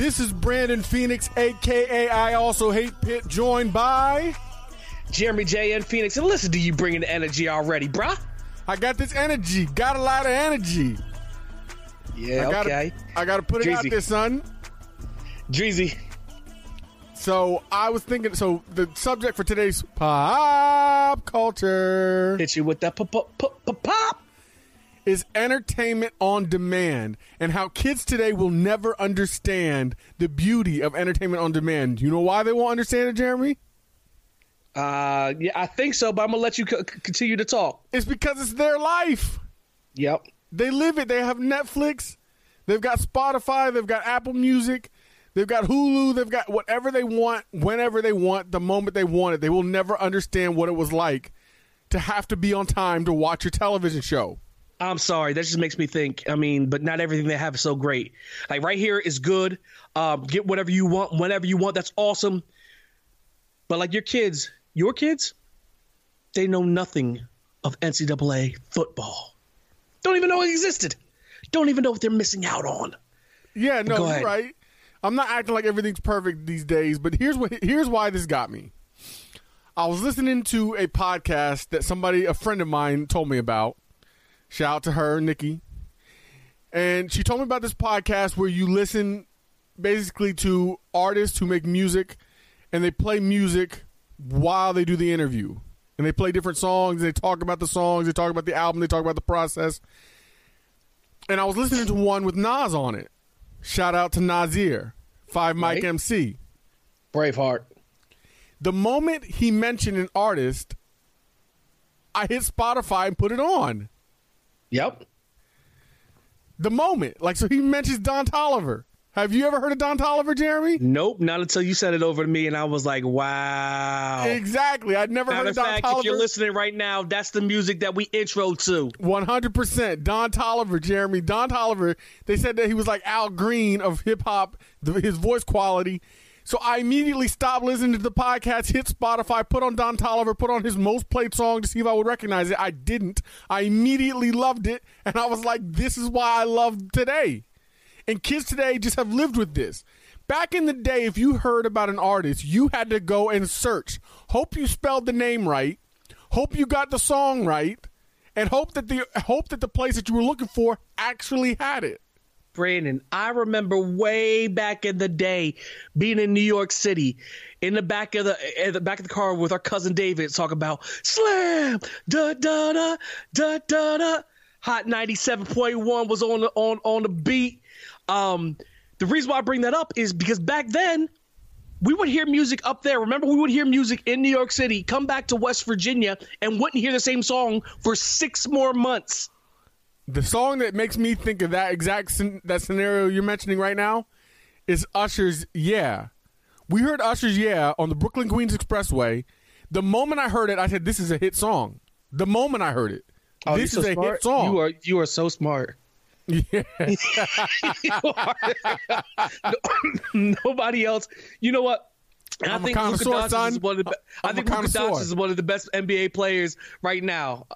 This is Brandon Phoenix, aka I also hate Pitt, joined by Jeremy J and Phoenix. And listen to you bringing the energy already, bruh. I got this energy, got a lot of energy. Yeah, I gotta, okay. I gotta put it out there, son. Dreezy. So I was thinking. So the subject for today's pop culture Hit you with that pop pop pop pop. Is entertainment on demand, and how kids today will never understand the beauty of entertainment on demand. You know why they won't understand it, Jeremy? Uh, yeah, I think so, but I'm gonna let you c- continue to talk. It's because it's their life. Yep. They live it. They have Netflix. They've got Spotify. They've got Apple Music. They've got Hulu. They've got whatever they want, whenever they want, the moment they want it. They will never understand what it was like to have to be on time to watch your television show. I'm sorry. That just makes me think. I mean, but not everything they have is so great. Like right here is good. Um, get whatever you want, whenever you want. That's awesome. But like your kids, your kids, they know nothing of NCAA football. Don't even know it existed. Don't even know what they're missing out on. Yeah, no, you're right. I'm not acting like everything's perfect these days, but here's what here's why this got me. I was listening to a podcast that somebody, a friend of mine, told me about. Shout out to her, Nikki. And she told me about this podcast where you listen basically to artists who make music and they play music while they do the interview. And they play different songs, they talk about the songs, they talk about the album, they talk about the process. And I was listening to one with Nas on it. Shout out to Nasir, Five Mike Right. MC. Braveheart. The moment he mentioned an artist, I hit Spotify and put it on. Yep. The moment. Like, so he mentions Don Toliver. Have you ever heard of Don Toliver, Jeremy? Nope. Not until you said it over to me, and I was like, "Wow." Exactly. I'd never Matter heard of Don fact, if you're listening right now, that's the music that we intro to. 100%. Don Toliver, Jeremy. Don Toliver, they said that he was like Al Green of hip hop, his voice quality. So I immediately stopped listening to the podcast, hit Spotify, put on Don Toliver, put on his most played song to see if I would recognize it. I didn't. I immediately loved it, and I was like, this is why I love today. And kids today just have lived with this. Back in the day, if you heard about an artist, you had to go and search. Hope you spelled the name right. Hope you got the song right. And hope that the hope that the place that you were looking for actually had it. Brandon, I remember way back in the day being in New York City, in the back of the in the back of the car with our cousin David, talking about slam da da da da da da. Hot ninety seven point one was on the on on the beat. Um, the reason why I bring that up is because back then we would hear music up there. Remember, we would hear music in New York City, come back to West Virginia, and wouldn't hear the same song for six more months. The song that makes me think of that exact scen- that scenario you're mentioning right now is Usher's "Yeah." We heard Usher's "Yeah" on the Brooklyn Queens Expressway. The moment I heard it, I said, "This is a hit song." The moment I heard it, Oh, this you're is a smart. hit song. You are you are so smart. Yeah. Nobody else. You know what? I think Luka connoisseur, Doncic son. is one of the. be- I think Luka. Is one of the best NBA players right now.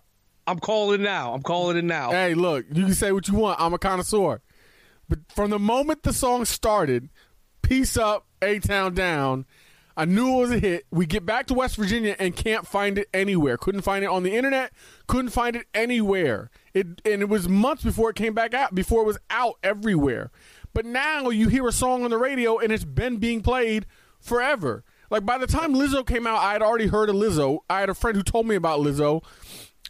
I'm calling it now. I'm calling it now. Hey, look, you can say what you want. I'm a connoisseur. But from the moment the song started, Peace Up, A Town Down, I knew it was a hit. We get back to West Virginia and can't find it anywhere. Couldn't find it on the internet, couldn't find it anywhere. It and it was months before it came back out, before it was out everywhere. But now you hear a song on the radio and it's been being played forever. Like by the time Lizzo came out, I had already heard of Lizzo. I had a friend who told me about Lizzo,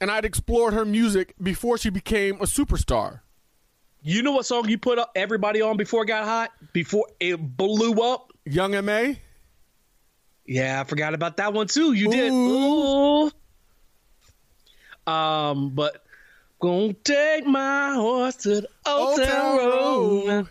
and I'd explored her music before she became a superstar. You know what song you put up everybody on before it got hot? Before it blew up? Young M.A. Yeah, I forgot about that one too. You did. Ooh. Ooh. Um, but gonna take my horse to the old, Old town Town road. Road.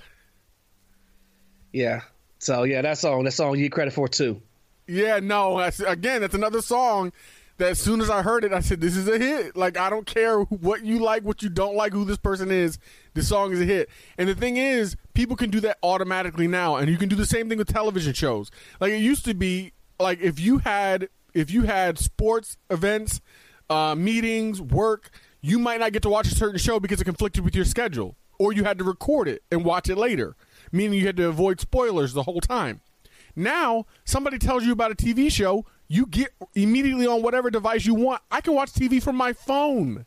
Yeah. So yeah, that song, that song you get credit for too. Yeah, no. That's, again, that's another song that as soon as I heard it, I said, "This is a hit." Like I don't care what you like, what you don't like, who this person is. This song is a hit. And the thing is, people can do that automatically now, and you can do the same thing with television shows. Like it used to be, like if you had if you had sports events, uh, meetings, work, you might not get to watch a certain show because it conflicted with your schedule, or you had to record it and watch it later, meaning you had to avoid spoilers the whole time. Now, somebody tells you about a TV show, you get immediately on whatever device you want. I can watch TV from my phone.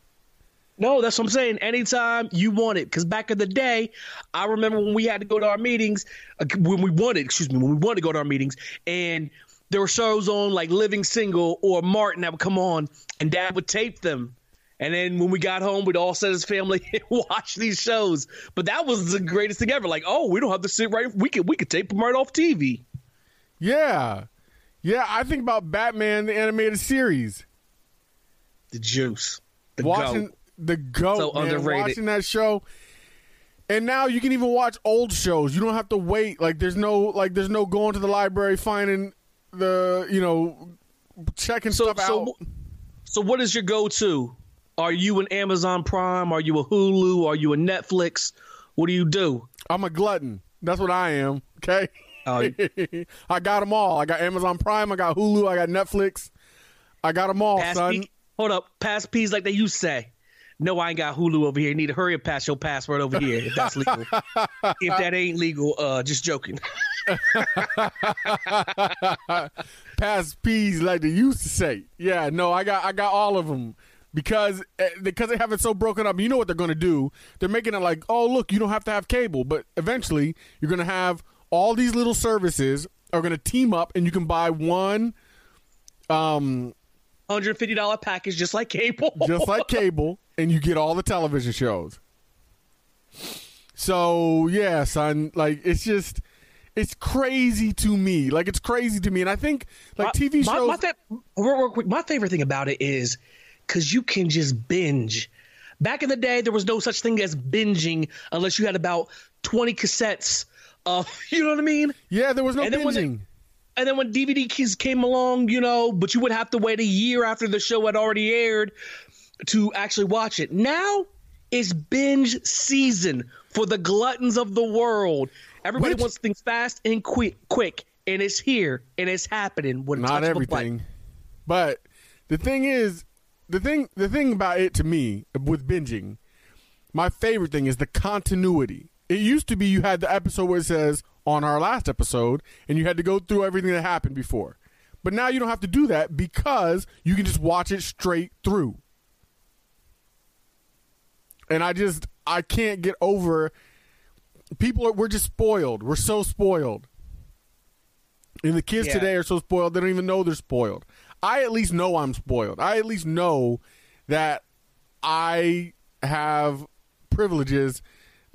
No, that's what I'm saying. Anytime you want it, because back in the day, I remember when we had to go to our meetings, uh, when we wanted, excuse me, when we wanted to go to our meetings, and there were shows on like Living Single or Martin that would come on, and Dad would tape them. And then when we got home, we'd all sit as family and watch these shows. But that was the greatest thing ever. Like, oh, we don't have to sit right. We could we could tape them right off TV. Yeah. Yeah, I think about Batman, the animated series. The juice, the watching goat. the goat, So man, underrated. watching that show. And now you can even watch old shows. You don't have to wait. Like there's no like there's no going to the library finding the you know checking So stuff so out. so what is your go-to? Are you an Amazon Prime? Are you a Hulu? Are you a Netflix? What do you do? I'm a glutton. That's what I am. Okay. Oh, I got them all. I got Amazon Prime. I got Hulu. I got Netflix. I got them all, pass son. P- hold up, pass P's like they used to say. No, I ain't got Hulu over here. You need to hurry up, pass your password over here if that's legal. if that ain't legal, uh, just joking. Pass peas like they used to say. Yeah, no, I got I got all of them because eh, because they have it so broken up. You know what they're going to do? They're making it like, oh look, you don't have to have cable, but eventually you're going to have all these little services are going to team up, and you can buy one, um, Hundred fifty dollar package, just like cable. just like cable, and you get all the television shows. So yeah, son, like it's just it's crazy to me. Like it's crazy to me, and I think like TV my, shows. My, fa- real- real quick, my favorite thing about it is because you can just binge. Back in the day, there was no such thing as binging unless you had about twenty cassettes. Of uh, you know what I mean? yeah, there was no And then when they- binging. And then when DVD keys came along, you know, but you would have to wait a year after the show had already aired to actually watch it. Now is binge season for the gluttons of the world. Everybody Which- wants things fast and quick, quick, and it's here and it's happening. With not touch of a button. everything but the thing is the thing the thing about it to me with binging my favorite thing is the continuity it used to be you had the episode where it says on our last episode and you had to go through everything that happened before but now you don't have to do that because you can just watch it straight through and i just i can't get over people are we're just spoiled we're so spoiled and the kids Yeah. today are so spoiled they don't even know they're spoiled. I at least know I'm spoiled. I at least know that I have privileges.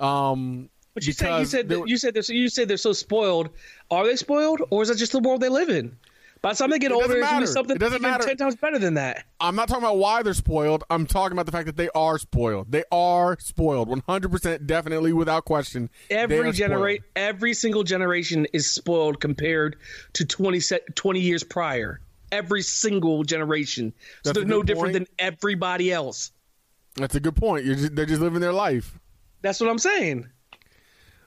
Um, But you said you said that- were- you said they're, you said they're so spoiled. Are they spoiled, or is it just the world they live in? By the time they get doesn't older, it's gonna be something It doesn't even matter. ten times better than that. I'm not talking about why they're spoiled. I'm talking about the fact that they are spoiled. They are spoiled, 100 percent, definitely, without question. Every generate, every single generation is spoiled compared to 20, 20 years prior. Every single generation, so That's they're no good different point. than everybody else. That's a good point. You're just, they're just living their life. That's what I'm saying.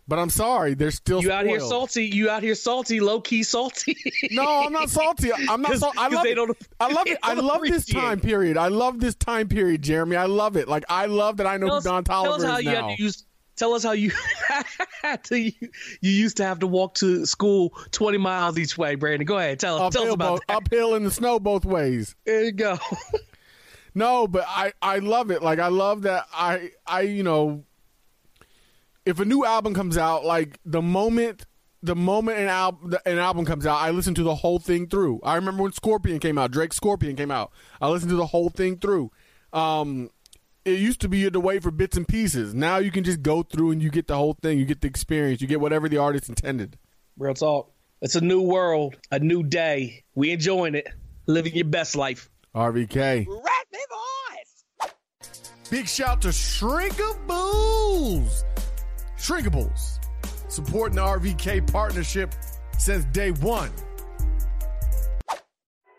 But I'm sorry, they're still You spoiled. out here salty. You out here salty, low key salty. No, I'm not salty. I'm not salty. I love they don't- I love it. I love this time period. I love this time period, Jeremy. I love it. Like I love that I know tell who Don tell us Toliver how is you now. had to use. Tell us how you to. You, used to have to walk to school 20 miles each way. Brandon, go ahead. Tell, tell us about both, that. uphill in the snow both ways. There you go. No, but I I love it. Like I love that I I you know if a new album comes out, like the moment the moment an album an album comes out, I listen to the whole thing through. I remember when Scorpion came out, Drake Scorpion came out. I listened to the whole thing through. Um it used to be you had to wait for bits and pieces. Now you can just go through and you get the whole thing. You get the experience. You get whatever the artist intended. Real talk. It's a new world, a new day. We enjoying it. Living your best life. RVK. Rap it on. Big shout to Shrinkables. Shrinkables, supporting the RVK partnership since day one.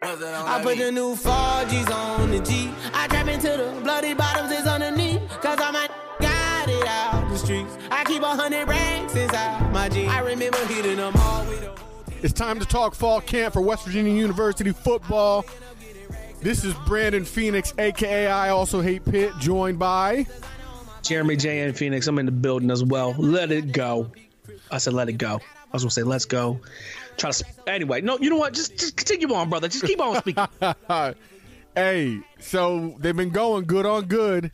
I put the new 4Gs on the G. I trap into the bloody bottoms is underneath. Cause I might got it out the streets. I keep a hundred racks inside my jeans. I remember hitting them all with a It's time to talk fall camp for West Virginia University football. This is Brandon Phoenix, aka I also hate Pitt, joined by Jeremy J and Phoenix. I'm in the building as well. Let it go. I said let it go. I was gonna say let's go. Try to sp- anyway. No, you know what? Just just continue on, brother. Just keep on speaking. Hey, so they've been going good on good.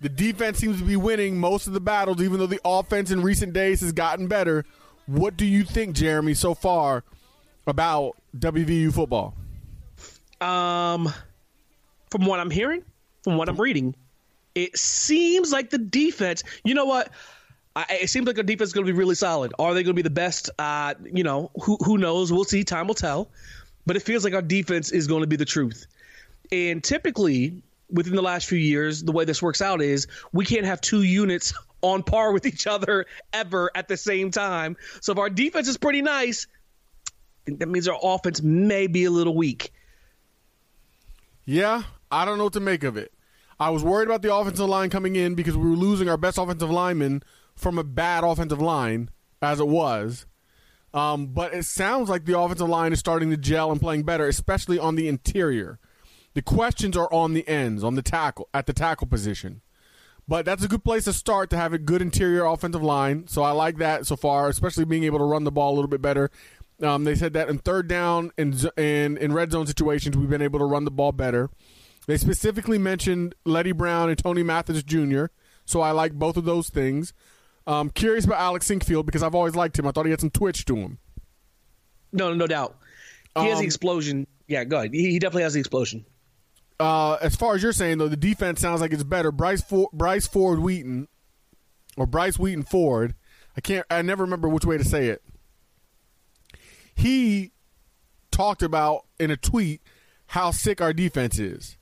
The defense seems to be winning most of the battles, even though the offense in recent days has gotten better. What do you think, Jeremy, so far about WVU football? Um, from what I'm hearing, from what I'm reading, it seems like the defense. You know what? I, it seems like our defense is going to be really solid. Are they going to be the best? Uh, you know, who who knows? We'll see. Time will tell. But it feels like our defense is going to be the truth. And typically, within the last few years, the way this works out is we can't have two units on par with each other ever at the same time. So if our defense is pretty nice, that means our offense may be a little weak. Yeah, I don't know what to make of it. I was worried about the offensive line coming in because we were losing our best offensive lineman from a bad offensive line, as it was. Um, but it sounds like the offensive line is starting to gel and playing better, especially on the interior. The questions are on the ends, on the tackle, at the tackle position. But that's a good place to start to have a good interior offensive line. So I like that so far, especially being able to run the ball a little bit better. Um, they said that in third down and in, in red zone situations, we've been able to run the ball better. They specifically mentioned Leddie Brown and Tony Mathis Jr., so I like both of those things. Um, curious about Alec Sinkfield because I've always liked him. I thought he had some twitch to him. No, no doubt. He has the Um, explosion. Yeah, go ahead. He, he definitely has the explosion. Uh, as far as you're saying though, the defense sounds like it's better. Bryce For- Bryce Ford Wheaton, or Bryce Wheaton Ford. I can't. I never remember which way to say it. He talked about in a tweet how sick our defense is.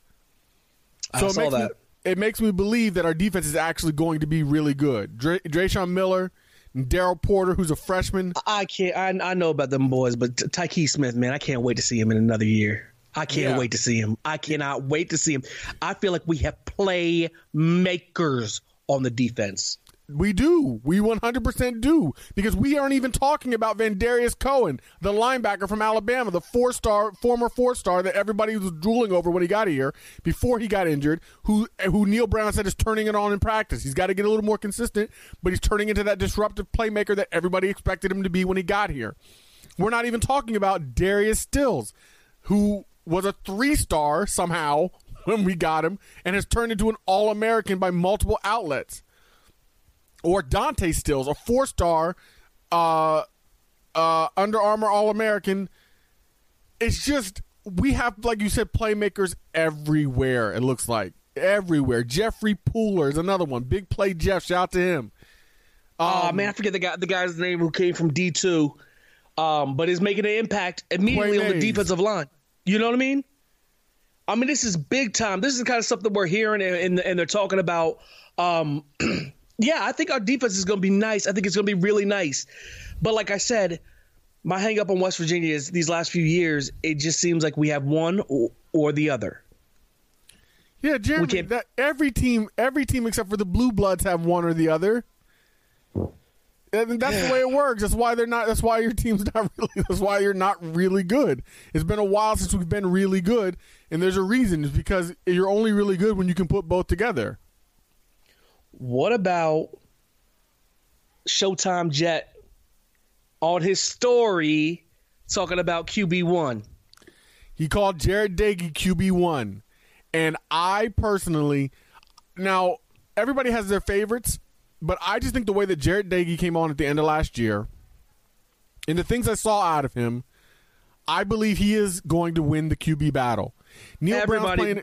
I it saw makes that. Me, it makes me believe that our defense is actually going to be really good. Dre, Drayshawn Miller, Daryl Porter, who's a freshman. I can't. I, I know about them boys, but Tyke Smith, man, I can't wait to see him in another year. I can't Yeah. wait to see him. I cannot wait to see him. I feel like we have playmakers on the defense. We do. We 100% do. Because we aren't even talking about Vandarius Cowan, the linebacker from Alabama, the four star, former four star that everybody was drooling over when he got here before he got injured, who, who Neal Brown said is turning it on in practice. He's got to get a little more consistent, but he's turning into that disruptive playmaker that everybody expected him to be when he got here. We're not even talking about Darius Stills, who was a three star somehow when we got him and has turned into an All American by multiple outlets or Dante Stills, a four star uh, uh, Under Armour All American. It's just, we have, like you said, playmakers everywhere, it looks like. Everywhere. Jeffrey Pooler is another one. Big play Jeff. Shout out to him. oh man, I forget the guy, the guy's name who came from D two, um, but is making an impact immediately on the defensive line. You know what I mean? I mean, this is big time. This is the kind of stuff that we're hearing, and, and, and they're talking about. Um, yeah, I think our defense is going to be nice. I think it's going to be really nice. But like I said, my hang up on West Virginia is these last few years. It just seems like we have one or, or the other. Yeah, Jeremy, that, every team, every team except for the Blue Bloods have one or the other. And that's the way it works. That's why they're not. That's why your team's not really. That's why you're not really good. It's been a while since we've been really good, and there's a reason. It's because you're only really good when you can put both together. What about Showtime Jet on his story talking about QB one? He called Jarret Doege QB one, and I personally, now everybody has their favorites, but I just think the way that Jarret Doege came on at the end of last year, and the things I saw out of him, I believe he is going to win the QB battle. Neal Brown's Everybody- playing.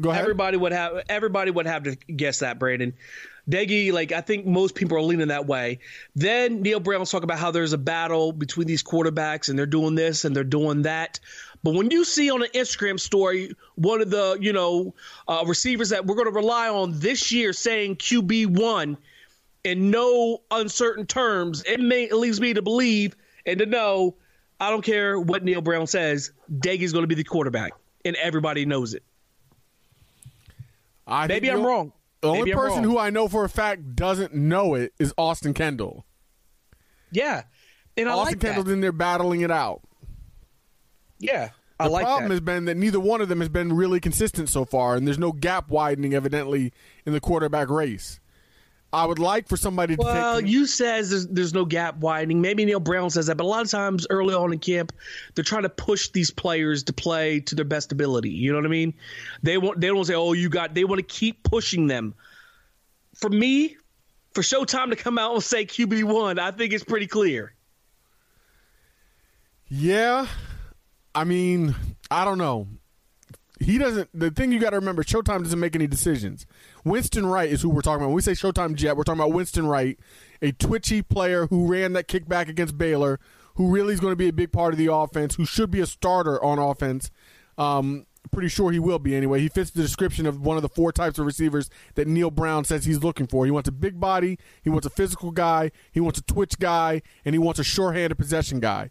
Go ahead. Everybody would have everybody would have to guess that, Brandon. Doege, like I think most people are leaning that way. Then Neal Brown's talking about how there's a battle between these quarterbacks and they're doing this and they're doing that. But when you see on an Instagram story one of the you know uh, receivers that we're going to rely on this year saying QB one in no uncertain terms, it, may, it leads me to believe and to know I don't care what Neal Brown says, Doege's going to be the quarterback, and everybody knows it. I Maybe I'm wrong. The only Maybe person who I know for a fact doesn't know it is Austin Kendall. Yeah, and I Austin like Kendall's in there battling it out. Yeah, I The like problem that. has been that neither one of them has been really consistent so far, and there's no gap widening evidently in the quarterback race. I would like for somebody to Well, you says there's, there's no gap widening. Maybe Neal Brown says that, but a lot of times early on in camp, they're trying to push these players to play to their best ability. You know what I mean? They want they don't say, "Oh, you got." They want to keep pushing them. For me, for Showtime to come out and say QB one, I think it's pretty clear. Yeah, I mean, I don't know. He doesn't. The thing you got to remember, Showtime doesn't make any decisions. Winston Wright is who we're talking about. When we say Showtime Jet, we're talking about Winston Wright, a twitchy player who ran that kickback against Baylor, who really is going to be a big part of the offense, who should be a starter on offense. Um, pretty sure he will be anyway. He fits the description of one of the four types of receivers that Neal Brown says he's looking for. He wants a big body, he wants a physical guy, he wants a twitch guy, and he wants a short-handed possession guy.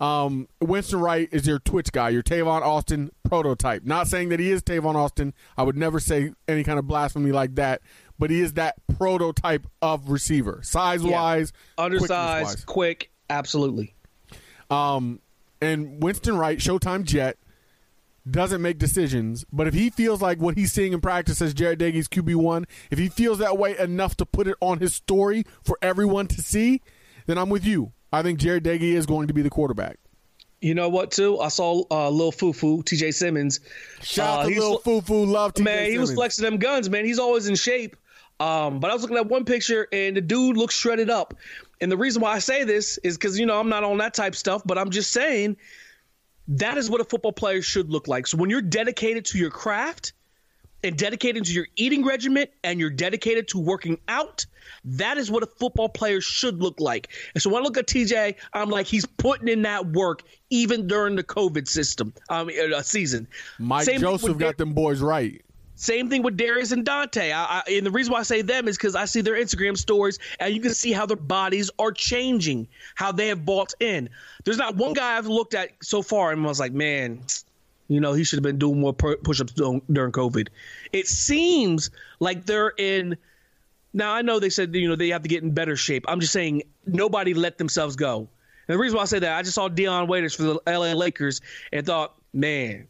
Um, Winston Wright is your Twitch guy, your Tavon Austin prototype. Not saying that he is Tavon Austin. I would never say any kind of blasphemy like that, but he is that prototype of receiver, size wise, Undersized, quick, absolutely. Um, and Winston Wright, Showtime Jet, doesn't make decisions. But if he feels like what he's seeing in practice as Jarret Doege's QB one, if he feels that way enough to put it on his story for everyone to see, then I'm with you. I think Jarret Doege is going to be the quarterback. You know what? Too, I saw uh, Lil Fufu, T.J. Simmons. Shout out Uh, to Lil Fufu, love TJ Simmons. man, he was flexing them guns, man. He's always in shape. Um, but I was looking at one picture and the dude looks shredded up. And the reason why I say this is because you know I'm not on that type stuff, but I'm just saying that is what a football player should look like. So when you're dedicated to your craft and dedicated to your eating regimen and you're dedicated to working out, that is what a football player should look like. And so when I look at TJ, I'm like he's putting in that work even during the COVID system, um, uh, season. Mike Same Joseph got them boys right. same thing with Darius and Dante. I, I, and the reason why I say them is because I see their Instagram stories and you can see how their bodies are changing, how they have bought in. There's not one guy I've looked at so far and I was like, man, you know, he should have been doing more pu- push-ups during, COVID. It seems like they're in. Now I know they said you know they have to get in better shape. I'm just saying nobody let themselves go. And the reason why I say that, I just saw Dion Waiters for the LA Lakers and thought, man,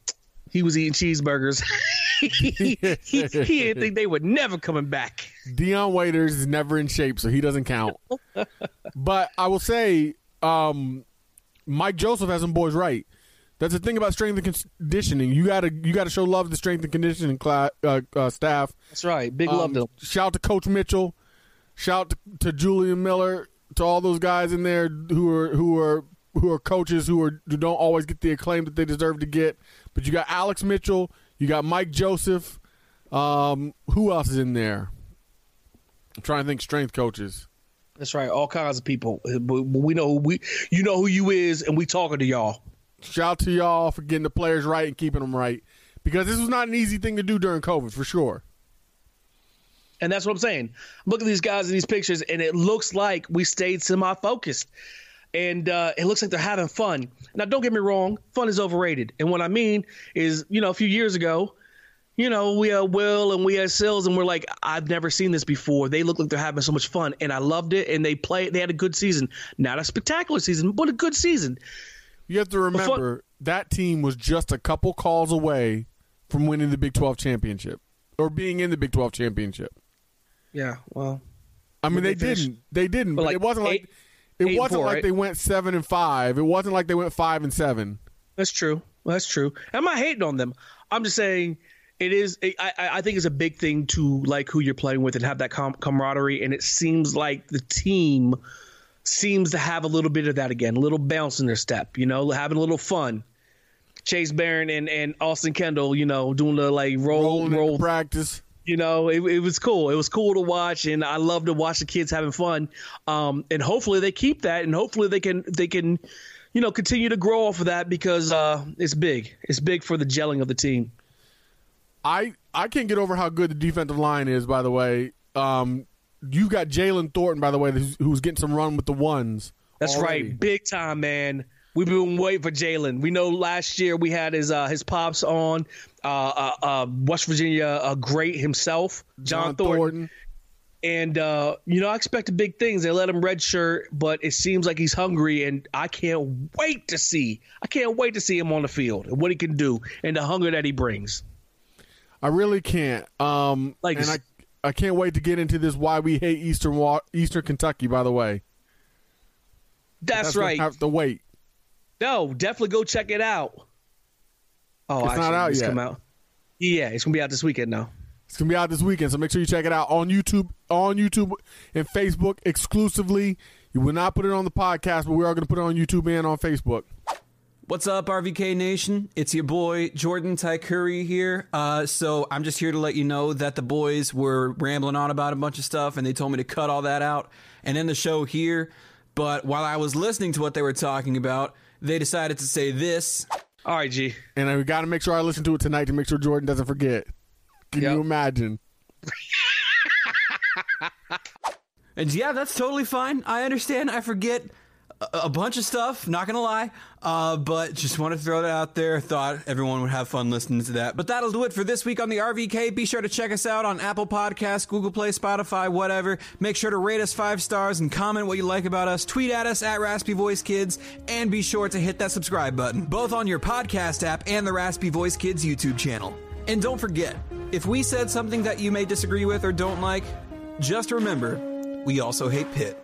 he was eating cheeseburgers. he, he, he didn't think they were never coming back. Dion Waiters is never in shape, so he doesn't count. but I will say, um, Mike Joseph has some boys right. That's the thing about strength and conditioning. You gotta you gotta show love to strength and conditioning cla uh, uh, staff. That's right. Big love Um, to them. Shout out to Coach Mitchell. Shout to, to Julian Miller. To all those guys in there who are who are who are coaches who are who don't always get the acclaim that they deserve to get. But you got Alex Mitchell. You got Mike Joseph. Um, who else is in there? I'm trying to think. Strength coaches. That's right. All kinds of people. We know who we. You know who you is, and we talking to y'all. Shout out to y'all for getting the players right and keeping them right because this was not an easy thing to do during COVID for sure. And that's what I'm saying. Look at these guys in these pictures, and it looks like we stayed semi focused. And uh, it looks like they're having fun. Now, don't get me wrong, fun is overrated. And what I mean is, you know, a few years ago, you know, we had Will and we had Sills, and we're like, I've never seen this before. They look like they're having so much fun, and I loved it. And they played, they had a good season. Not a spectacular season, but a good season. You have to remember that team was just a couple calls away from winning the Big 12 championship or being in the Big 12 championship. Yeah, well, I mean, they, they didn't. They didn't. but like it wasn't eight- like it wasn't four, like right? they went seven and five. It wasn't like they went five and seven. That's true. That's true. I'm not hating on them. I'm just saying it is. I, I I think it's a big thing to like who you're playing with and have that com- camaraderie. And it seems like the team seems to have a little bit of that again, a little bounce in their step. You know, having a little fun. Chase Barron and, and Austin Kendall, you know, doing the like roll Rolling roll practice. you know, it, it was cool. It was cool to watch, and I love to watch the kids having fun. Um, and hopefully they keep that, and hopefully they can they can you know, continue to grow off of that because uh, it's big. It's big for the gelling of the team. I I can't get over how good the defensive line is. By the way, um, you got Jalen Thornton. By the way, who's, who's getting some run with the ones. That's already. right, big time, man. We've been waiting for Jalen. We know last year we had his uh, his pops on uh, uh, uh, West Virginia uh, great himself, John, John Thornton. Thornton. And uh, you know, I expected big things. They let him redshirt, but it seems like he's hungry, and I can't wait to see. I can't wait to see him on the field and what he can do, and the hunger that he brings. I really can't. Um, Like- and I I can't wait to get into this. Why we hate Eastern Wa- Eastern Kentucky. By the way, That's, gonna right. Have to wait. No, definitely go check it out. Oh, It's not actually, out it's yet. Come out. Yeah, it's gonna be out this weekend now. It's gonna be out this weekend, so make sure you check it out on YouTube, on YouTube and Facebook exclusively. You will not put it on the podcast, but we are gonna put it on YouTube and on Facebook. What's up, RVK Nation? It's your boy Jordan Ty Curry here. Uh, so I'm just here to let you know that the boys were rambling on about a bunch of stuff, and they told me to cut all that out and end the show here. But while I was listening to what they were talking about, they decided to say this. All right, G. And we got to make sure I listen to it tonight to make sure Jordan doesn't forget. Can Yep. you imagine? And yeah, that's totally fine. I understand. I forget a, bunch of stuff, not gonna lie. Uh, but just wanted to throw that out there. Thought everyone would have fun listening to that. But that'll do it for this week on the RVK. Be sure to check us out on Apple Podcasts, Google Play, Spotify, whatever. Make sure to rate us five stars and comment what you like about us. Tweet at us at Raspy Voice Kids, and be sure to hit that subscribe button, both on your podcast app and the Raspy Voice Kids YouTube channel. And don't forget, if we said something that you may disagree with or don't like, just remember, we also hate Pitt.